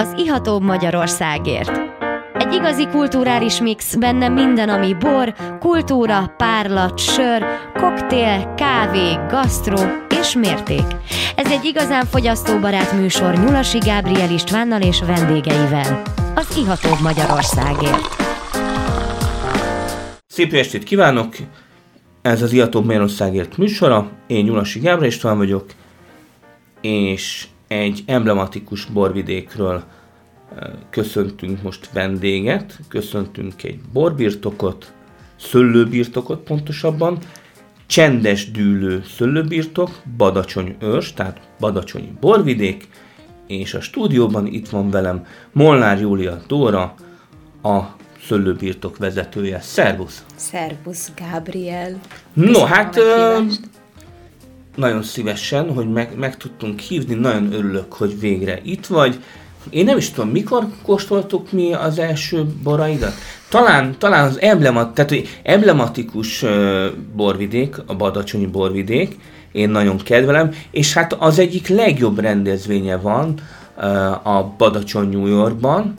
az Ihatóbb Magyarországért. Egy igazi kulturális mix, benne minden, ami bor, kultúra, párlat, sör, koktél, kávé, gasztró és mérték. Ez egy igazán fogyasztóbarát műsor Nyulasi Gábriel Istvánnal és vendégeivel. Az Ihatóbb Magyarországért. Szép estét kívánok! Ez az Ihatóbb Magyarországért műsora. Én Nyulasi Gábriel István vagyok, és egy emblematikus borvidékről köszöntünk most vendéget, köszöntünk egy borbirtokot, szöllőbirtokot pontosabban, csendes dűlő szöllőbirtok, Badacsony őrs, tehát Badacsonyi borvidék, és a stúdióban itt van velem Molnár Júlia Dóra, a szöllőbirtok vezetője. Szervusz! Szervusz, Gabriel! No, hát ö, nagyon szívesen, hogy meg, meg tudtunk hívni, nagyon örülök, hogy végre itt vagy. Én nem is tudom, mikor kóstoltuk mi az első boraidat? Talán, talán az emblemat, tehát, hogy emblematikus uh, borvidék, a Badacsonyi borvidék, én nagyon kedvelem, és hát az egyik legjobb rendezvénye van uh, a Badacsony New Yorkban,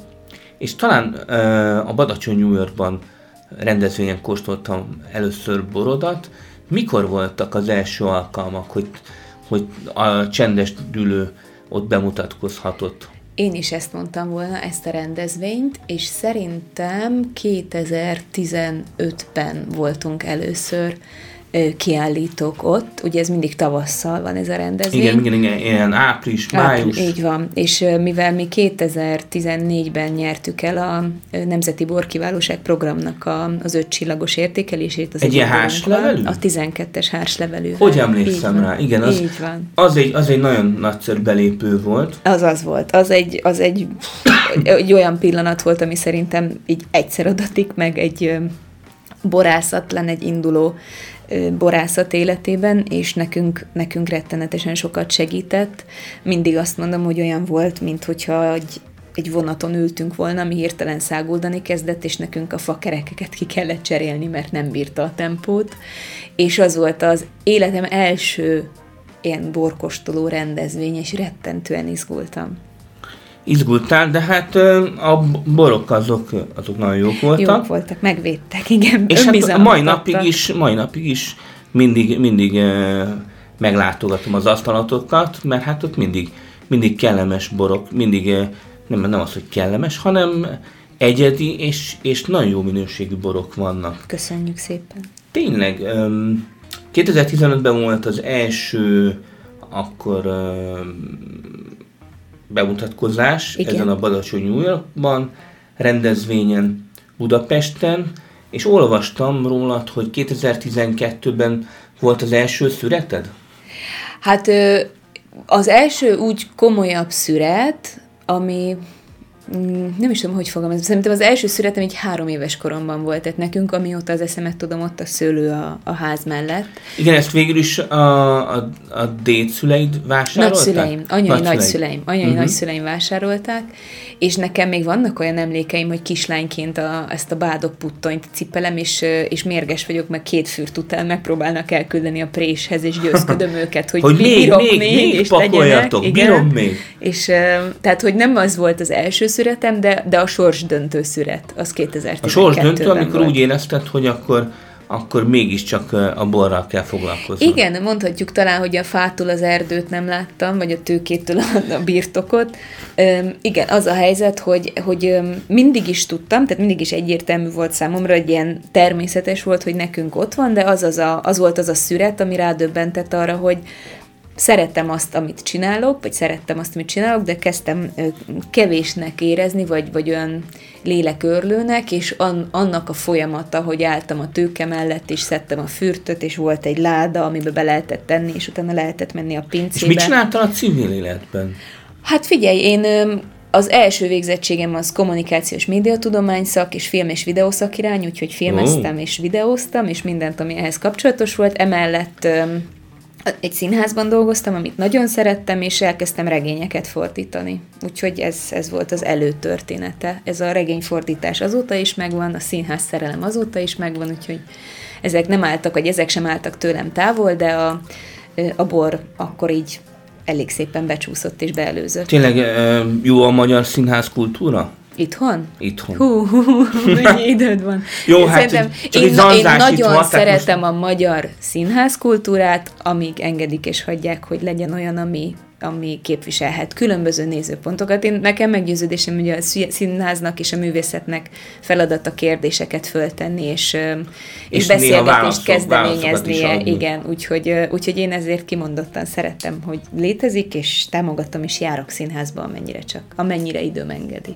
és talán uh, a Badacsony New Yorkban rendezvényen kóstoltam először borodat. Mikor voltak az első alkalmak, hogy, hogy a csendes dülő ott bemutatkozhatott? Én is ezt mondtam volna, ezt a rendezvényt, és szerintem 2015-ben voltunk először kiállítók ott, ugye ez mindig tavasszal van ez a rendezvény. Igen, igen, igen, ilyen április, május. Így van, és mivel mi 2014-ben nyertük el a Nemzeti Borkiválóság programnak a, az öt csillagos értékelését. Az egy ilyen hárslevelű? A 12-es hárslevelű. Hogy emlékszem rá? Igen, az, így van. Az, egy, az egy nagyon nagyszerű belépő volt. Az az volt. Az egy, az egy, egy olyan pillanat volt, ami szerintem így egyszer adatik meg egy borászatlan, egy induló borászat életében, és nekünk, nekünk rettenetesen sokat segített. Mindig azt mondom, hogy olyan volt, mint hogyha egy, egy vonaton ültünk volna, ami hirtelen száguldani kezdett, és nekünk a fakerekeket ki kellett cserélni, mert nem bírta a tempót. És az volt az életem első ilyen borkostoló rendezvény, és rettentően izgultam izgultál, de hát a borok azok, azok nagyon jók voltak. Jók voltak, megvédtek, igen. És hát mai napig is, mai napig is mindig, mindig meglátogatom az asztalatokat, mert hát ott mindig, mindig kellemes borok, mindig nem, nem az, hogy kellemes, hanem egyedi és, és nagyon jó minőségű borok vannak. Köszönjük szépen. Tényleg, 2015-ben volt az első akkor bemutatkozás Igen. ezen a Badacsony New Yorkban, rendezvényen Budapesten, és olvastam rólad, hogy 2012-ben volt az első szüreted? Hát az első úgy komolyabb szüret, ami nem is tudom, hogy fogom ezt. Szerintem az első születem egy három éves koromban volt, tehát nekünk, amióta az eszemet tudom, ott a szőlő a, a ház mellett. Igen, ezt végül is a, a, a dédszüleid vásárolták? Nagyszüleim, anyai nagyszüleim, anyai uh-huh. nagyszüleim vásárolták, és nekem még vannak olyan emlékeim, hogy kislányként a, ezt a bádok puttonyt cipelem, és, és mérges vagyok, meg két fürt után megpróbálnak elküldeni a préshez, és győzködöm őket, hogy, hogy még, bírok még, még, még és pakoljatok, legyenek. bírom még. És tehát, hogy nem az volt az első szüretem, de, de a sors döntő szüret, az 2012 A sors döntő, amikor volt. úgy érezted, hogy akkor akkor mégiscsak a borral kell foglalkozni. Igen, mondhatjuk talán, hogy a fától az erdőt nem láttam, vagy a tőkétől a, a birtokot. Üm, igen, az a helyzet, hogy, hogy mindig is tudtam, tehát mindig is egyértelmű volt számomra, hogy ilyen természetes volt, hogy nekünk ott van, de az, az, a, az volt az a szüret, ami rádöbbentett arra, hogy, szerettem azt, amit csinálok, vagy szerettem azt, amit csinálok, de kezdtem kevésnek érezni, vagy, vagy olyan lélekörlőnek, és an, annak a folyamata, hogy álltam a tőke mellett, és szedtem a fürtöt, és volt egy láda, amiben be lehetett tenni, és utána lehetett menni a pincébe. És mit csináltál a civil életben? Hát figyelj, én az első végzettségem az kommunikációs médiatudomány szak és film és videószakirány, úgyhogy filmeztem oh. és videóztam, és mindent, ami ehhez kapcsolatos volt. Emellett egy színházban dolgoztam, amit nagyon szerettem, és elkezdtem regényeket fordítani. Úgyhogy ez, ez volt az előtörténete. Ez a regényfordítás azóta is megvan, a színház szerelem azóta is megvan, úgyhogy ezek nem álltak, vagy ezek sem álltak tőlem távol, de a, a bor akkor így elég szépen becsúszott és beelőzött. Tényleg jó a magyar színház kultúra? Itthon? Itthon. Hú, hú, hú mennyi időd van. Jó, Én hát szerintem csak én, na, én nagyon van, szeretem a magyar színház kultúrát, amíg engedik és hagyják, hogy legyen olyan, ami, ami képviselhet különböző nézőpontokat. Én nekem meggyőződésem, hogy a színháznak és a művészetnek feladata kérdéseket föltenni, és, és, És beszélgetést válaszokat- kezdeményeznie. Igen, úgyhogy, úgyhogy én ezért kimondottan szeretem, hogy létezik, és támogatom, és járok színházba, amennyire csak, amennyire időm engedi.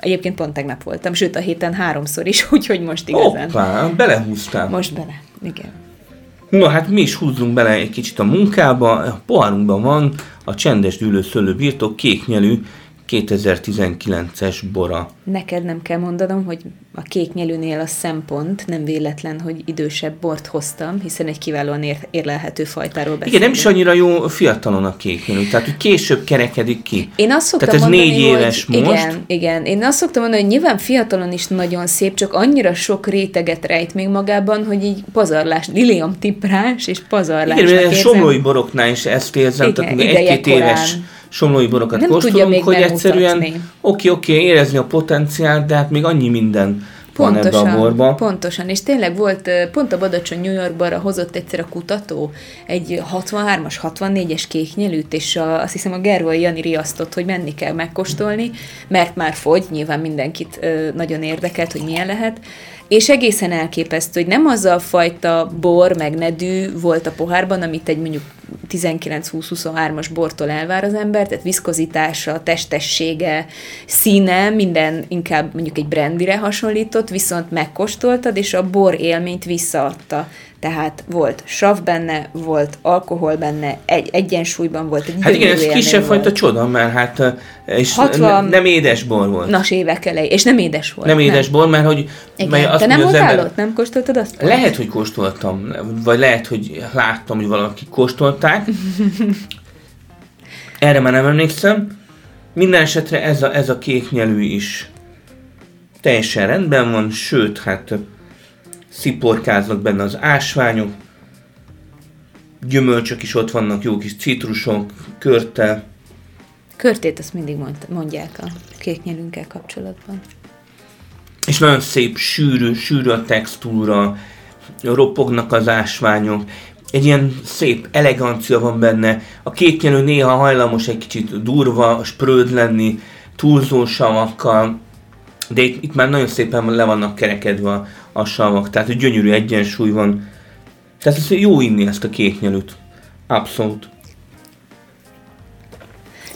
Egyébként pont tegnap voltam, sőt a héten háromszor is, úgyhogy most igazán. Hoppá, belehúztál. Most bele, igen. Na hát mi is húzzunk bele egy kicsit a munkába. A poharunkban van a csendes dűlő szőlő birtok kéknyelű 2019-es bora. Neked nem kell mondanom, hogy a kék nyelűnél a szempont nem véletlen, hogy idősebb bort hoztam, hiszen egy kiválóan ér- érlelhető fajtáról beszélünk. Igen, nem is annyira jó fiatalon a kéknyelű, tehát hogy később kerekedik ki. Én azt szoktam Tehát ez mondani, négy éves hogy most. Igen, igen. Én azt szoktam mondani, hogy nyilván fiatalon is nagyon szép, csak annyira sok réteget rejt még magában, hogy így pazarlás, lilium tiprás és pazarlás. Igen, a somlói boroknál is ezt érzem, Igen, tehát egy-két éves somlói borokat Nem kóstolunk, hogy egyszerűen oké, oké, érezni a potenciált, de hát még annyi minden van ebbe a Pontosan, borba. pontosan, és tényleg volt, pont a Badacsony New Yorkban hozott egyszer a kutató egy 63-as, 64-es kéknyelűt, és a, azt hiszem a Gervai Jani riasztott, hogy menni kell megkóstolni, mert már fogy, nyilván mindenkit nagyon érdekelt, hogy milyen lehet, és egészen elképesztő, hogy nem az a fajta bor, meg nedű volt a pohárban, amit egy mondjuk 19-20-23-as bortól elvár az ember, tehát viszkozitása, testessége, színe, minden inkább mondjuk egy brandire hasonlított, viszont megkóstoltad, és a bor élményt visszaadta. Tehát volt sav benne, volt alkohol benne, egy egyensúlyban volt, egy Hát igen, ez kisebb volt. fajta csoda, mert hát és 60 ne, nem édes bor volt. Nas évek elej, és nem édes volt. nem édes bor, mert hogy Igen. mert Te nem voltál ember- ott? Nem kóstoltad azt? Lehet, hogy kóstoltam, vagy lehet, hogy láttam, hogy valaki kóstolták. Erre már nem emlékszem. Minden esetre ez a, ez a kék nyelű is teljesen rendben van, sőt, hát sziporkáznak benne az ásványok, gyümölcsök is ott vannak, jó kis citrusok, körte. Körtét azt mindig mond- mondják a kéknyelünkkel kapcsolatban. És nagyon szép, sűrű, sűrű a textúra, ropognak az ásványok, egy ilyen szép elegancia van benne. A kéknyelő néha hajlamos egy kicsit durva, spröd lenni, túlzó savakkal, de itt, itt már nagyon szépen le vannak kerekedve a, savak, tehát hogy gyönyörű egyensúly van. Tehát ez jó inni ezt a kéknyelőt. Abszolút.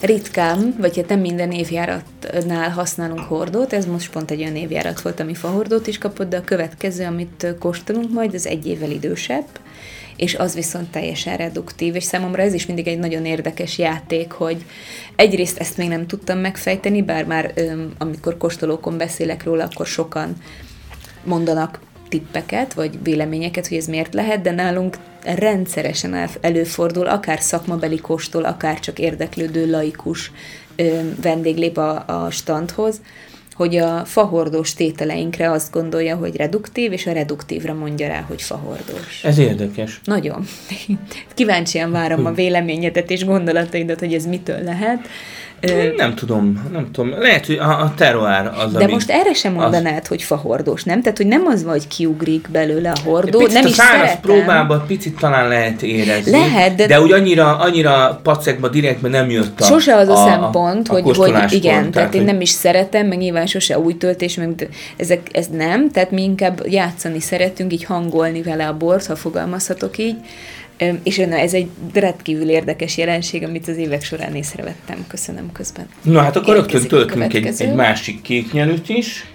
Ritkán, vagy hát nem minden évjáratnál használunk hordót, ez most pont egy olyan évjárat volt, ami fahordót is kapott, de a következő, amit kóstolunk majd, az egy évvel idősebb, és az viszont teljesen reduktív, és számomra ez is mindig egy nagyon érdekes játék, hogy egyrészt ezt még nem tudtam megfejteni, bár már öm, amikor kóstolókon beszélek róla, akkor sokan mondanak tippeket, vagy véleményeket, hogy ez miért lehet, de nálunk rendszeresen el- előfordul, akár szakmabeli kóstol, akár csak érdeklődő laikus ö, vendég lép a, a standhoz, hogy a fahordós tételeinkre azt gondolja, hogy reduktív, és a reduktívra mondja rá, hogy fahordós. Ez érdekes. Nagyon. Kíváncsian várom a véleményedet és gondolataidat, hogy ez mitől lehet. Nem tudom, nem tudom. Lehet, hogy a, a teroár az, de ami... most erre sem mondanád, hogy fahordós, nem? Tehát, hogy nem az van, hogy kiugrik belőle a hordó, Picit nem a is száraz szeretem. próbában picit talán lehet érezni. Lehet, de- de... úgy annyira, annyira pacekba, direktben nem jött a Sose az a, a szempont, a hogy, hogy kóstoláskor, igen, tehát én hogy- nem is szeretem, meg nyilván sose új töltés, meg ezek, ez nem, tehát mi inkább játszani szeretünk, így hangolni vele a bort, ha fogalmazhatok így, és na, ez egy rendkívül érdekes jelenség, amit az évek során észrevettem. Köszönöm közben. Na hát akkor rögtön töltünk egy, egy másik kéknyelőt is.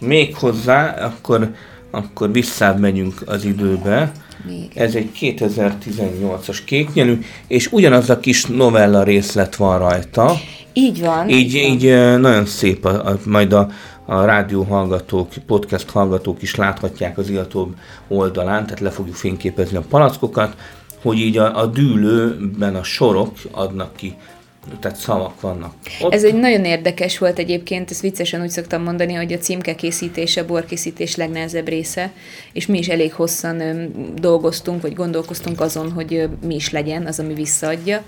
Még hozzá, akkor, akkor visszább megyünk az időbe. Még. Ez egy 2018-as kéknyelű, és ugyanaz a kis novella részlet van rajta. Így van. Így, van. így nagyon szép, a, a, majd a, a rádió hallgatók, podcast hallgatók is láthatják az Ilatóbb oldalán, tehát le fogjuk fényképezni a palackokat, hogy így a, a dűlőben a sorok adnak ki, tehát szavak vannak. Ott, Ez egy nagyon érdekes volt egyébként, ezt viccesen úgy szoktam mondani, hogy a címke készítése, borkészítés legnehezebb része, és mi is elég hosszan dolgoztunk, vagy gondolkoztunk azon, hogy mi is legyen az, ami visszaadja.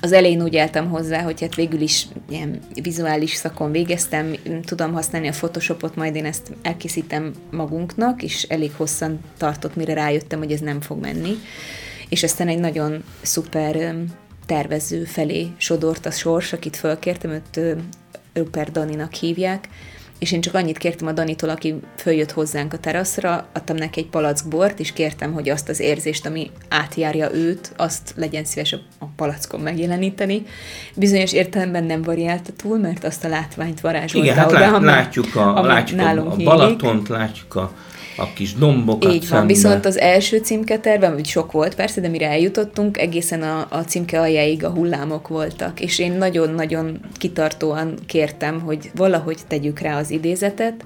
Az elején úgy álltam hozzá, hogy hát végül is ilyen vizuális szakon végeztem, tudom használni a Photoshopot, majd én ezt elkészítem magunknak, és elég hosszan tartott, mire rájöttem, hogy ez nem fog menni. És aztán egy nagyon szuper tervező felé sodort a sors, akit fölkértem, őt Rupert Daninak hívják, és én csak annyit kértem a Danitól, aki följött hozzánk a teraszra, adtam neki egy palack bort, és kértem, hogy azt az érzést, ami átjárja őt, azt legyen szíves a palackon megjeleníteni. Bizonyos értelemben nem variálta túl, mert azt a látványt varázsolta Igen, hát oda, lát, látjuk a, látjuk a, a Balatont, látjuk a a kis dombokat Így van, szembe. viszont az első címketerben, vagy sok volt persze, de mire eljutottunk, egészen a, a címke aljáig a hullámok voltak, és én nagyon-nagyon kitartóan kértem, hogy valahogy tegyük rá az idézetet,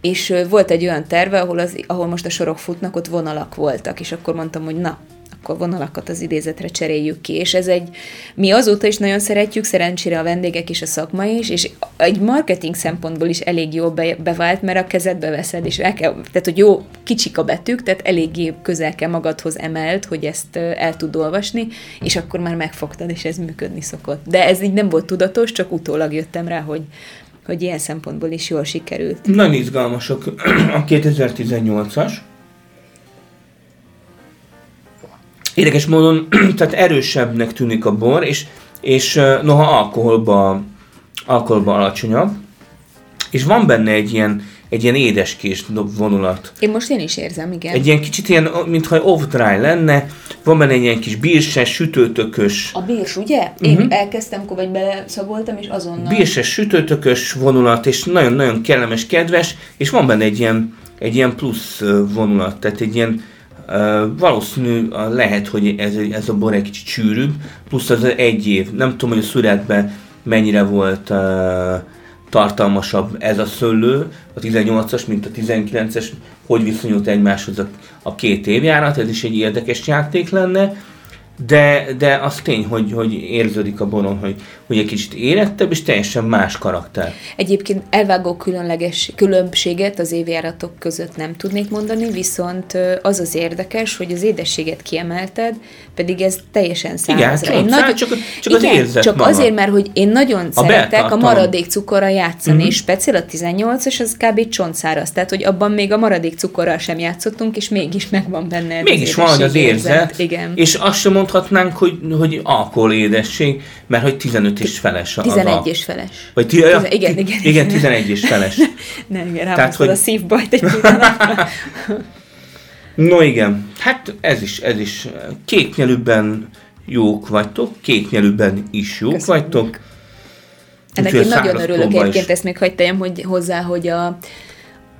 és volt egy olyan terve, ahol, az, ahol most a sorok futnak, ott vonalak voltak, és akkor mondtam, hogy na, akkor vonalakat az idézetre cseréljük ki, és ez egy, mi azóta is nagyon szeretjük, szerencsére a vendégek és a szakma is, és egy marketing szempontból is elég jó be, bevált, mert a kezedbe veszed, és el kell, tehát hogy jó, kicsik a betűk, tehát eléggé közel kell magadhoz emelt, hogy ezt el tud olvasni, és akkor már megfogtad, és ez működni szokott. De ez így nem volt tudatos, csak utólag jöttem rá, hogy, hogy ilyen szempontból is jól sikerült. Nagyon izgalmasok a 2018-as, Érdekes módon, tehát erősebbnek tűnik a bor, és, és noha alkoholba, alkoholba alacsonyabb, és van benne egy ilyen, egy ilyen édeskés vonulat. Én most én is érzem, igen. Egy ilyen kicsit ilyen, mintha off-dry lenne, van benne egy ilyen kis bírses, sütőtökös. A bírs, ugye? Én uh-huh. elkezdtem, vagy beleszagoltam, és azonnal. Bírses, sütőtökös vonulat, és nagyon-nagyon kellemes, kedves, és van benne egy ilyen, egy ilyen plusz vonulat, tehát egy ilyen, valószínű lehet, hogy ez, ez a bor egy kicsit sűrűbb, plusz az egy év. Nem tudom, hogy a születben mennyire volt tartalmasabb ez a szőlő, a 18-as, mint a 19-es, hogy viszonyult egymáshoz a, a két évjárat, ez is egy érdekes játék lenne de, de az tény, hogy, hogy érződik a boron, hogy, hogy egy kicsit érettebb, és teljesen más karakter. Egyébként elvágó különleges különbséget az évjáratok között nem tudnék mondani, viszont az az érdekes, hogy az édességet kiemelted, pedig ez teljesen százra. Igen, én nagy... csak, csak igen, az érzet Csak maga. azért, mert hogy én nagyon a szeretek a maradék cukorra játszani, uh-huh. és speciál a 18-as az kb. csontszáraz, tehát hogy abban még a maradék cukorral sem játszottunk, és mégis megvan benne Mégis van az érzet, érzet, igen. és azt sem mondhatnánk, hogy, hogy alkohol édesség, mert hogy 15 és feles. Az 11 a... és feles. Vagy ti, ja, igen, igen, igen, 11 és feles. Nem, igen, Tehát, hogy... a szívbajt egy No igen, hát ez is, ez is. Kéknyelűben jók vagytok, kéknyelűben is jók Köszönjük. vagytok. Ennek én nagyon örülök, egyébként ezt még hagyd hogy hozzá, hogy a,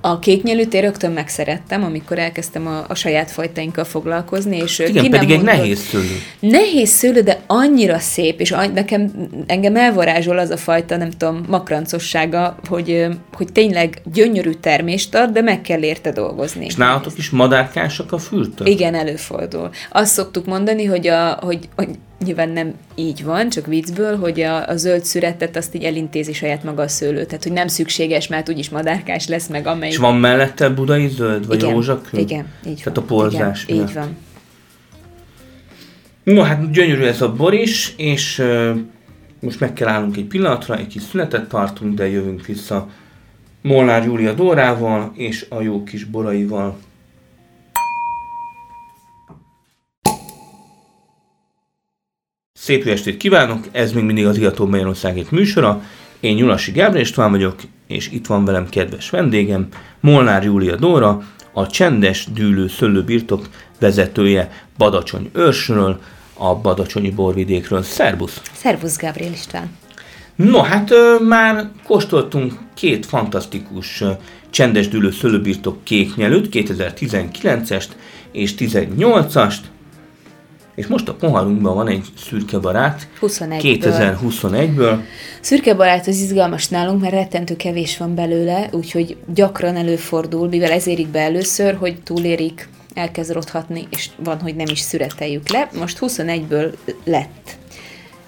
a kéknyelűt én rögtön megszerettem, amikor elkezdtem a, a saját fajtainkkal foglalkozni, és Igen, ki pedig egy mondott, nehéz szőlő. Nehéz szőlő, de annyira szép, és nekem, engem elvarázsol az a fajta, nem tudom, makrancossága, hogy, hogy tényleg gyönyörű termést ad, de meg kell érte dolgozni. És nálatok is madárkásak a fürtök? Igen, előfordul. Azt szoktuk mondani, hogy, a, hogy, hogy nyilván nem így van, csak viccből, hogy a, a zöld szüretet azt így elintézi saját maga a szőlő. Tehát, hogy nem szükséges, mert úgyis madárkás lesz, meg amely. És van mellette budai zöld, vagy igen, rózsakő? Igen, így Tehát van. a porzás. Igen, így van. No, hát gyönyörű ez a bor is, és uh, most meg kell állnunk egy pillanatra, egy kis szünetet tartunk, de jövünk vissza Molnár Júlia Dórával és a jó kis boraival. Szép estét kívánok, ez még mindig az Iató Magyarországét műsora. Én Nyulasi Gábor István vagyok, és itt van velem kedves vendégem, Molnár Júlia Dóra, a Csendes Dűlő Szőlőbirtok vezetője Badacsony őrsről, a Badacsonyi borvidékről. Szerbusz! Szerbusz, Gábriel István! No, hát ö, már kóstoltunk két fantasztikus ö, Csendes Dűlő Szőlőbirtok kéknyelőt, 2019-est és 18-ast, és most a poharunkban van egy szürke barát. 21 2021-ből. Szürke barát az izgalmas nálunk, mert rettentő kevés van belőle, úgyhogy gyakran előfordul, mivel ez érik be először, hogy túlérik, elkezd rothatni, és van, hogy nem is szüreteljük le. Most 21-ből lett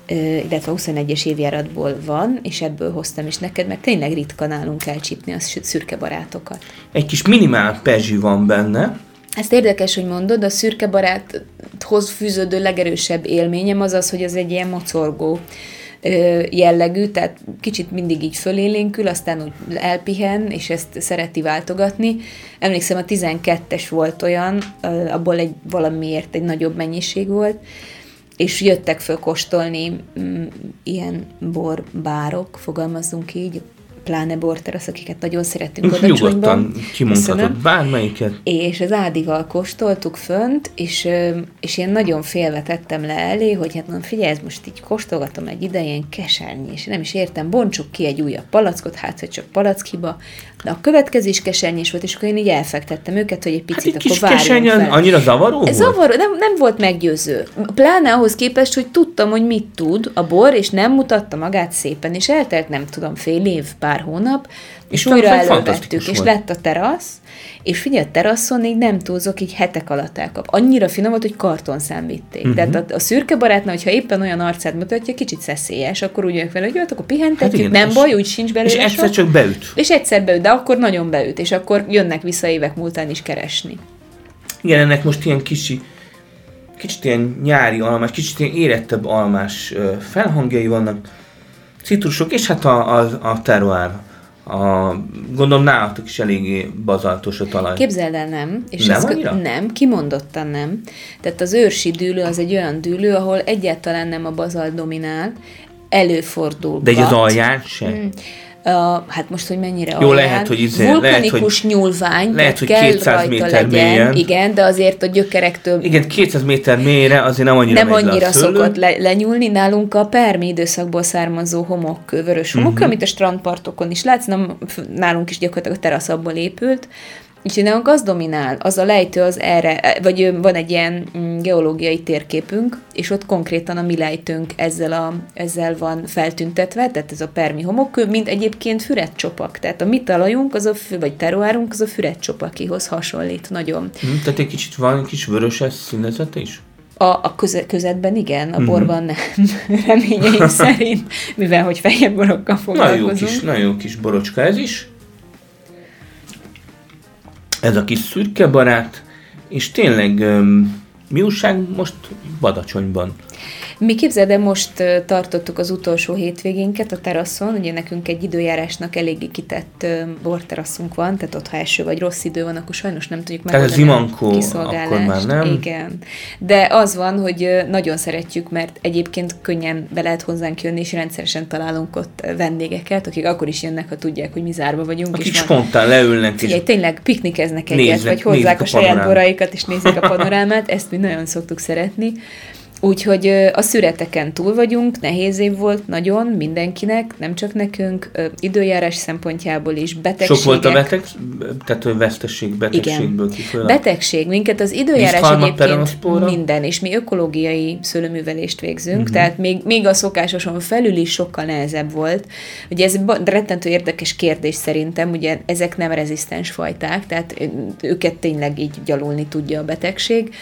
illetve 21-es évjáratból van, és ebből hoztam is neked, mert tényleg ritka nálunk elcsípni a szürke barátokat. Egy kis minimál pezsi van benne, ezt érdekes, hogy mondod, a szürke baráthoz fűződő legerősebb élményem az az, hogy az egy ilyen mocorgó jellegű, tehát kicsit mindig így fölélénkül, aztán úgy elpihen, és ezt szereti váltogatni. Emlékszem, a 12-es volt olyan, abból egy valamiért egy nagyobb mennyiség volt, és jöttek föl kóstolni mm, ilyen borbárok, fogalmazzunk így, pláne borterasz, akiket nagyon szeretünk oda Nyugodtan kimondhatod bármelyiket. És az Ádival kóstoltuk fönt, és, és én nagyon félve tettem le elé, hogy hát mondom, figyelj, ez most így kóstolgatom egy ide, ilyen kesernyi, és nem is értem, bontsuk ki egy újabb palackot, hát hogy csak palackiba, de a következő is kesernyés volt, és akkor én így elfektettem őket, hogy egy hát picit hát egy akkor kis várjunk fel. annyira zavaró volt? Zavaró, nem, nem volt meggyőző. Pláne ahhoz képest, hogy tudtam, hogy mit tud a bor, és nem mutatta magát szépen, és eltelt nem tudom fél év, pár hónap, és, és újra elővettük, és lett a terasz, és figyelj, a teraszon így nem túlzok, így hetek alatt elkap. Annyira finom volt, hogy karton vitték. Uh-huh. Tehát a, a szürke barátnál, hogyha éppen olyan arcát mutatja, kicsit szeszélyes, akkor úgy jövök vele, hogy jó, hát akkor pihentetjük, hát nem baj, úgy sincs belőle. És egyszer csak beüt. És egyszer beüt, de akkor nagyon beüt, és akkor jönnek vissza évek múltán is keresni. Igen, ennek most ilyen kicsi, kicsit ilyen nyári almás, kicsit ilyen érettebb almás felhangjai vannak, citrusok, és hát a, a, a terroár a, gondolom nálatok is eléggé bazaltos a talaj. Képzeld el, nem. És nem annyira? Nem, kimondottan nem. Tehát az őrsi dűlő az egy olyan dűlő, ahol egyáltalán nem a bazalt dominál, előfordul. De egy az alján sem? Hmm hát most, hogy mennyire Jó, alján, lehet, hogy izé, vulkanikus lehet, nyúlvány, lehet, hogy kell 200 méter legyen, mélyen. igen, de azért a gyökerektől... Igen, 200 méter mélyre azért nem annyira Nem annyira le szokott le, lenyúlni, nálunk a permi időszakból származó homok, vörös homok, uh-huh. amit a strandpartokon is látsz, nem, nálunk is gyakorlatilag a terasz abból épült, Úgyhogy nálunk az dominál, az a lejtő az erre, vagy van egy ilyen mm, geológiai térképünk, és ott konkrétan a mi lejtőnk ezzel, a, ezzel van feltüntetve, tehát ez a permi homokkő, mint egyébként füretcsopak. Tehát a mi talajunk, az a, vagy teruárunk, az a füretcsopakihoz hasonlít nagyon. Hmm, tehát egy kicsit van egy kis vöröses színezete is? A, a köze, közetben igen, a uh-huh. borban nem, reményeim szerint, mivel hogy fehér borokkal foglalkozunk. Nagyon jó kis, nagyon jó kis borocska ez is ez a kis szürke barát, és tényleg mi újság most Badacsonyban? Mi képzeld, de most tartottuk az utolsó hétvégénket a teraszon, ugye nekünk egy időjárásnak eléggé kitett borteraszunk van, tehát ott ha eső vagy rossz idő van, akkor sajnos nem tudjuk megoldani Tehát zimankó, akkor már nem? Igen. De az van, hogy nagyon szeretjük, mert egyébként könnyen be lehet hozzánk jönni, és rendszeresen találunk ott vendégeket, akik akkor is jönnek, ha tudják, hogy mi zárva vagyunk. Akik és spontán leülnek. Figyelj, és tényleg piknikeznek egyet, néznek, vagy hozzák a, a saját boraikat, és nézik a panorámát, ezt mi nagyon szoktuk szeretni. Úgyhogy a szüreteken túl vagyunk, nehéz év volt nagyon mindenkinek, nem csak nekünk, időjárás szempontjából is, betegségek. Sok volt a beteg, tehát hogy vesztesség, betegségből kifolyólag? Betegség, minket az időjárás egyébként minden, és mi ökológiai szőlőművelést végzünk, uh-huh. tehát még, még a szokásoson felül is sokkal nehezebb volt. Ugye ez rettentő érdekes kérdés szerintem, ugye ezek nem rezisztens fajták, tehát őket tényleg így gyalulni tudja a betegség.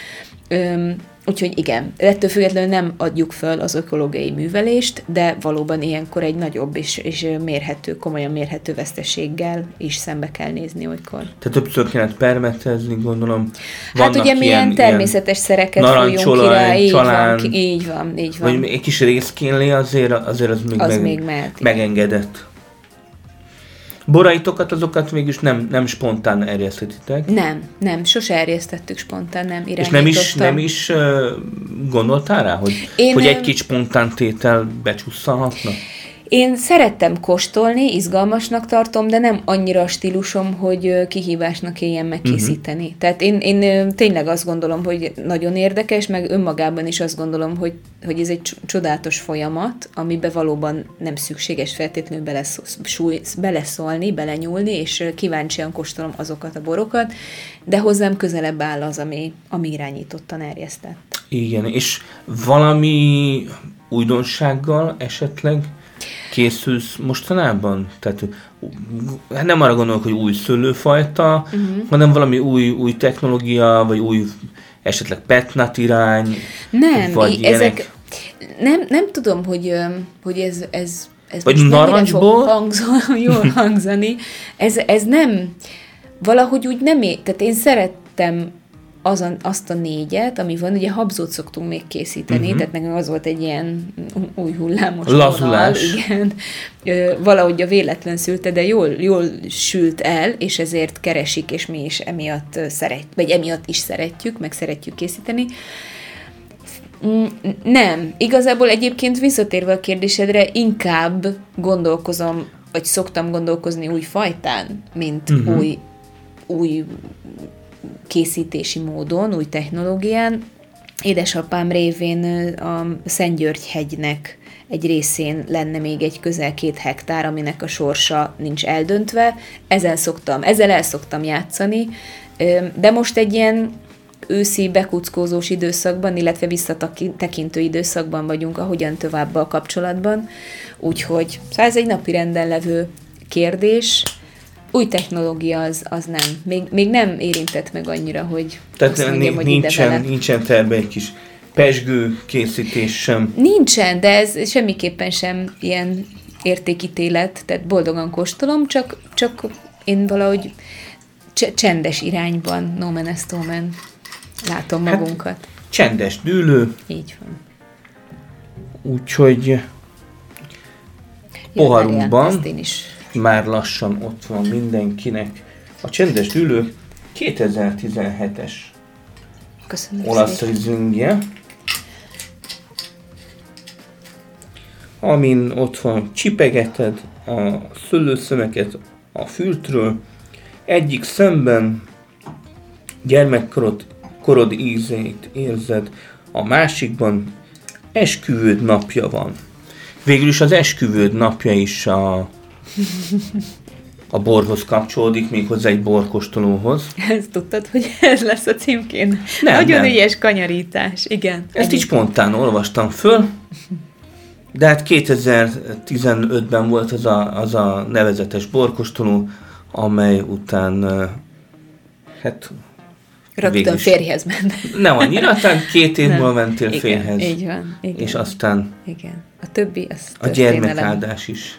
Öm, Úgyhogy igen, ettől függetlenül nem adjuk föl az ökológiai művelést, de valóban ilyenkor egy nagyobb és, és mérhető, komolyan mérhető veszteséggel is szembe kell nézni olykor. Tehát többször kellett permetezni, gondolom. Vannak hát ugye milyen ilyen, természetes ilyen szereket fújunk ki rá, így csalán, van, így van, így van. Vagy egy kis részkínlé azért, azért az még, az meg, még mehet, megengedett. Boraitokat azokat mégis nem, nem spontán erjesztetitek? Nem, nem, sose erjesztettük spontán, nem És nem is, nem is uh, gondoltál rá, hogy, Én, hogy egy kis spontán tétel becsusszanhatna? Én szerettem kóstolni, izgalmasnak tartom, de nem annyira a stílusom, hogy kihívásnak éljen megkészíteni. Uh-huh. Tehát én, én tényleg azt gondolom, hogy nagyon érdekes, meg önmagában is azt gondolom, hogy, hogy ez egy csodálatos folyamat, amiben valóban nem szükséges feltétlenül beleszólni, belenyúlni, és kíváncsian kóstolom azokat a borokat, de hozzám közelebb áll az, ami, ami irányítottan erjesztett. Igen, és valami újdonsággal esetleg készülsz mostanában? Tehát hát nem arra gondolok, hogy új szőlőfajta, uh-huh. hanem valami új, új technológia, vagy új esetleg petnat irány, nem, vagy ezek, nem, nem tudom, hogy, hogy ez, ez, ez vagy narancsból? Fog jól hangzani. Ez, ez nem, valahogy úgy nem, é- tehát én szerettem azon, azt a négyet, ami van, ugye habzót szoktunk még készíteni, uh-huh. tehát nekünk az volt egy ilyen új hullámos Lazulás. vonal, igen. Ö, valahogy a véletlen szülte, de jól, jól sült el, és ezért keresik, és mi is emiatt szeret, vagy emiatt is szeretjük, meg szeretjük készíteni. Mm, Nem. Igazából egyébként visszatérve a kérdésedre, inkább gondolkozom, vagy szoktam gondolkozni új fajtán, mint uh-huh. új, új készítési módon, új technológián. Édesapám révén a Szentgyörgy-hegynek egy részén lenne még egy közel két hektár, aminek a sorsa nincs eldöntve. Ezzel, szoktam, ezzel el szoktam játszani, de most egy ilyen őszi bekuckózós időszakban, illetve visszatekintő időszakban vagyunk, ahogyan tovább a kapcsolatban. Úgyhogy szóval ez egy napi renden levő kérdés. Új technológia az, az nem. Még, még nem érintett meg annyira, hogy Tehát azt mondjam, hogy ide nincsen, vele. nincsen terve egy kis pesgő készítés sem. Nincsen, de ez semmiképpen sem ilyen értékítélet, tehát boldogan kóstolom, csak, csak én valahogy csendes irányban, no man est omen, látom Hát- magunkat. Csendes dűlő, Így van. úgyhogy poharunkban én is már lassan ott van mindenkinek. A csendes dűlő 2017-es köszönöm olasz rizingje, amin ott van csipegeted a szőlőszömeket a fültről, egyik szemben gyermekkorod korod ízét érzed, a másikban esküvőd napja van. Végül is az esküvőd napja is a, a borhoz kapcsolódik, méghozzá egy borkostolóhoz. Ezt tudtad, hogy ez lesz a címkén? Nem, Nagyon nem. ügyes kanyarítás, igen. Ezt így spontán olvastam föl, de hát 2015-ben volt az a, az a nevezetes borkostoló, amely után hát Rögtön férjhez ment. nem annyira, tehát két év Nem. mentél igen, férhez, Így van. Igen. és aztán Igen. A többi, az a gyermekáldás is,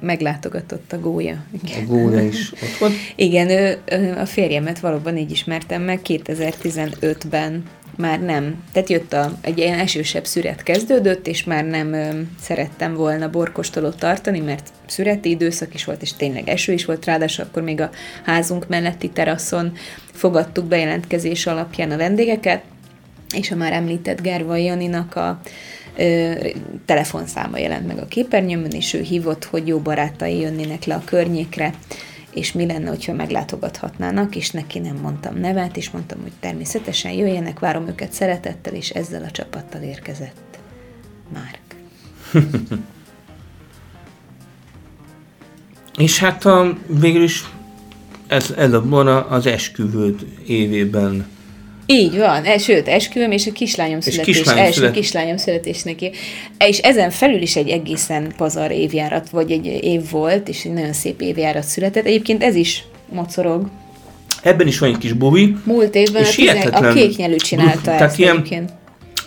meglátogatott a gólya. a Igen. gólya is ott volt. Igen, ő, a férjemet valóban így ismertem meg 2015-ben már nem. Tehát jött a, egy ilyen esősebb szüret kezdődött, és már nem ö, szerettem volna borkostolót tartani, mert szüreti időszak is volt, és tényleg eső is volt, ráadásul akkor még a házunk melletti teraszon fogadtuk bejelentkezés alapján a vendégeket, és a már említett Gervai Janinak a ö, telefonszáma jelent meg a képernyőmön, és ő hívott, hogy jó barátai jönnének le a környékre, és mi lenne, hogyha meglátogathatnának, és neki nem mondtam nevet, és mondtam, hogy természetesen jöjjenek, várom őket szeretettel, és ezzel a csapattal érkezett Márk. És hát a, végül is ez, ez a az esküvőd évében Így van, e, sőt, esküvőm és a kislányom születés, kislányom első szület- kislányom születésnek. És ezen felül is egy egészen pazar évjárat, vagy egy év volt, és egy nagyon szép évjárat született. Egyébként ez is mocorog. Ebben is van egy kis bubi, Múlt évben És a, tizen, a hihetetlen- kéknyelű csinálta Tehát ezt ilyen- egyébként.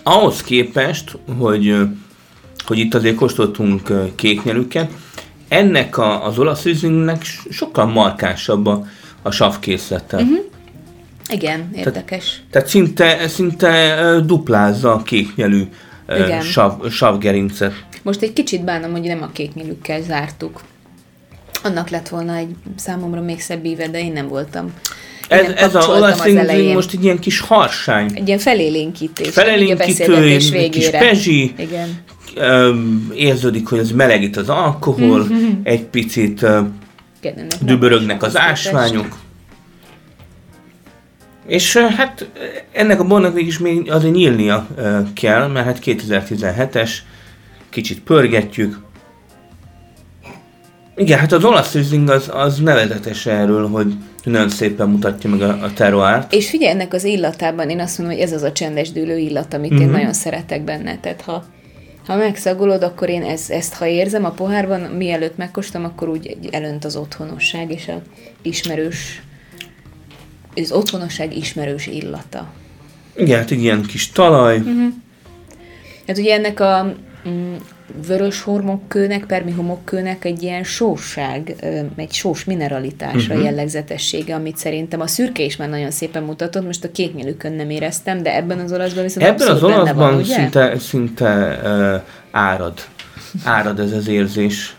ahhoz képest, hogy, hogy itt azért kóstoltunk ö, kéknyelűket, ennek a, az olasz rizlingnek sokkal markánsabb a, a savkészlete. Uh-huh. Igen, érdekes. Tehát szinte, szinte ö, duplázza a kéknyelű Igen. sav, savgerincet. Most egy kicsit bánom, hogy nem a kéknyelükkel zártuk. Annak lett volna egy számomra még szebb íve, de én nem voltam. Én Ez, ez a olasz most egy ilyen kis harsány. Egy ilyen felélénkítés. Felélénkítő, beszélgetés egy kis pezsi, Igen. Érződik, hogy ez melegít az alkohol, egy picit Igen, dübörögnek az ásványok. És hát ennek a bornak végig is még azért nyílnia kell, mert hát 2017-es, kicsit pörgetjük. Igen, hát az olasz Riesling az, az nevezetes erről, hogy nagyon szépen mutatja meg a, a terroárt. És figyelj, ennek az illatában én azt mondom, hogy ez az a csendes dűlő illat, amit Mhm. én nagyon szeretek benne. Tehát ha, ha megszagolod, akkor én ez, ezt, ha érzem a pohárban, mielőtt megkostam, akkor úgy elönt az otthonosság és a ismerős, az otthonosság ismerős illata. Igen, hát egy ilyen kis talaj, Hát ugye ennek a, mm, vörös hormokkőnek, permi homokkőnek egy ilyen sóság, egy sós mineralitásra uh-huh. jellegzetessége, amit szerintem a szürke is már nagyon szépen mutatott, most a kéknyelükön nem éreztem, de ebben az olaszban viszont Ebben az olaszban van, ugye? szinte, szinte uh, árad. Árad ez az érzés.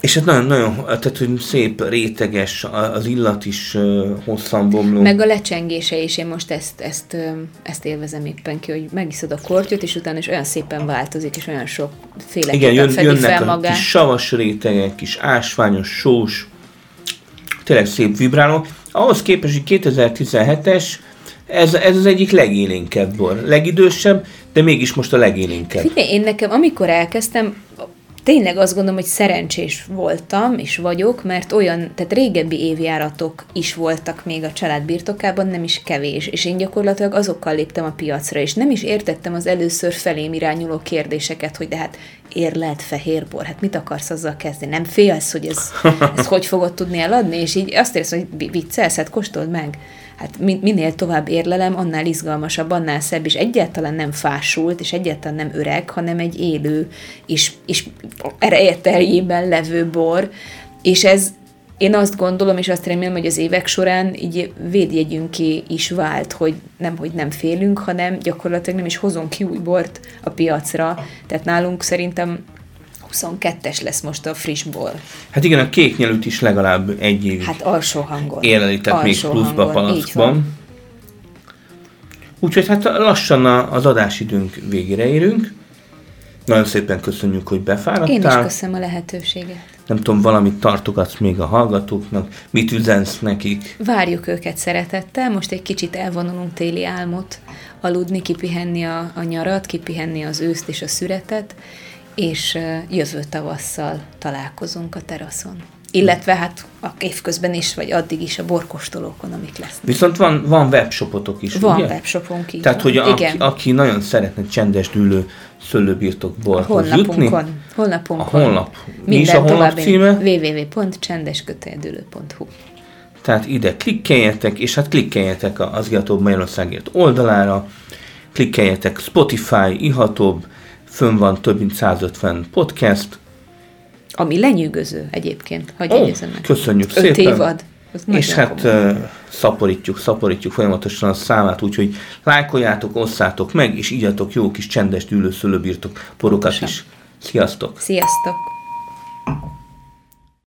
És ez nagyon-nagyon, tehát hogy szép, réteges, az illat is hosszan bomló. Meg a lecsengése is, én most ezt, ezt, ezt élvezem éppen ki, hogy megiszod a kortyot, és utána is olyan szépen változik, és olyan sok féle Igen, jön, fedi jönnek fel magát. a kis savas rétegek, kis ásványos, sós, tényleg szép vibráló. Ahhoz képest, hogy 2017-es, ez, ez az egyik legélénkebb bor. Legidősebb, de mégis most a legélénkebb. Figyelj, én nekem, amikor elkezdtem, tényleg azt gondolom, hogy szerencsés voltam, és vagyok, mert olyan, tehát régebbi évjáratok is voltak még a család birtokában, nem is kevés, és én gyakorlatilag azokkal léptem a piacra, és nem is értettem az először felém irányuló kérdéseket, hogy de hát érlelt fehérbor, hát mit akarsz azzal kezdeni? Nem félsz, hogy ez, ez hogy fogod tudni eladni? És így azt érzem, hogy viccelsz, hát kóstold meg hát minél tovább érlelem, annál izgalmasabb, annál szebb, és egyáltalán nem fásult, és egyáltalán nem öreg, hanem egy élő, és, és erejeteljében levő bor, és ez, én azt gondolom, és azt remélem, hogy az évek során így védjegyünké is vált, hogy nem, hogy nem félünk, hanem gyakorlatilag nem is hozunk ki új bort a piacra. Tehát nálunk szerintem 22-es lesz most a friss bor. Hát igen, a kék nyelőt is legalább egy évig hát alsó hangon. Érlelített még pluszba palackban. Úgyhogy hát lassan az adásidőnk végére érünk. Nagyon szépen köszönjük, hogy befáradtál. Én is köszönöm a lehetőséget. Nem tudom, valamit tartogatsz még a hallgatóknak, mit üzensz nekik? Várjuk őket szeretettel, most egy kicsit elvonulunk téli álmot, aludni, kipihenni a, a nyarat, kipihenni az őszt és a szüretet, és jövő tavasszal találkozunk a teraszon. Illetve hát a évközben is, vagy addig is a borkostolókon, amik lesznek. Viszont van, van webshopotok is, Van ugye? webshopunk, így Tehát, van. hogy aki, aki nagyon szeretne csendes dűlő szőlőbirtok borhoz jutni. Honlapunkon. A honlap. Mi is a honlap címe? www.csendesköteldülő.hu Tehát ide klikkeljetek, és hát klikkeljetek az Ihatóbb Magyarországért oldalára, klikkeljetek Spotify, Ihatóbb, fönn van több mint 150 podcast. Ami lenyűgöző egyébként, hogy oh, meg. Köszönjük Öt szépen. évad. És hát uh, szaporítjuk, szaporítjuk folyamatosan a számát, úgyhogy lájkoljátok, osszátok meg, és ígyatok jó kis csendes dűlőszülőbirtok porokat is. Sziasztok! Sziasztok!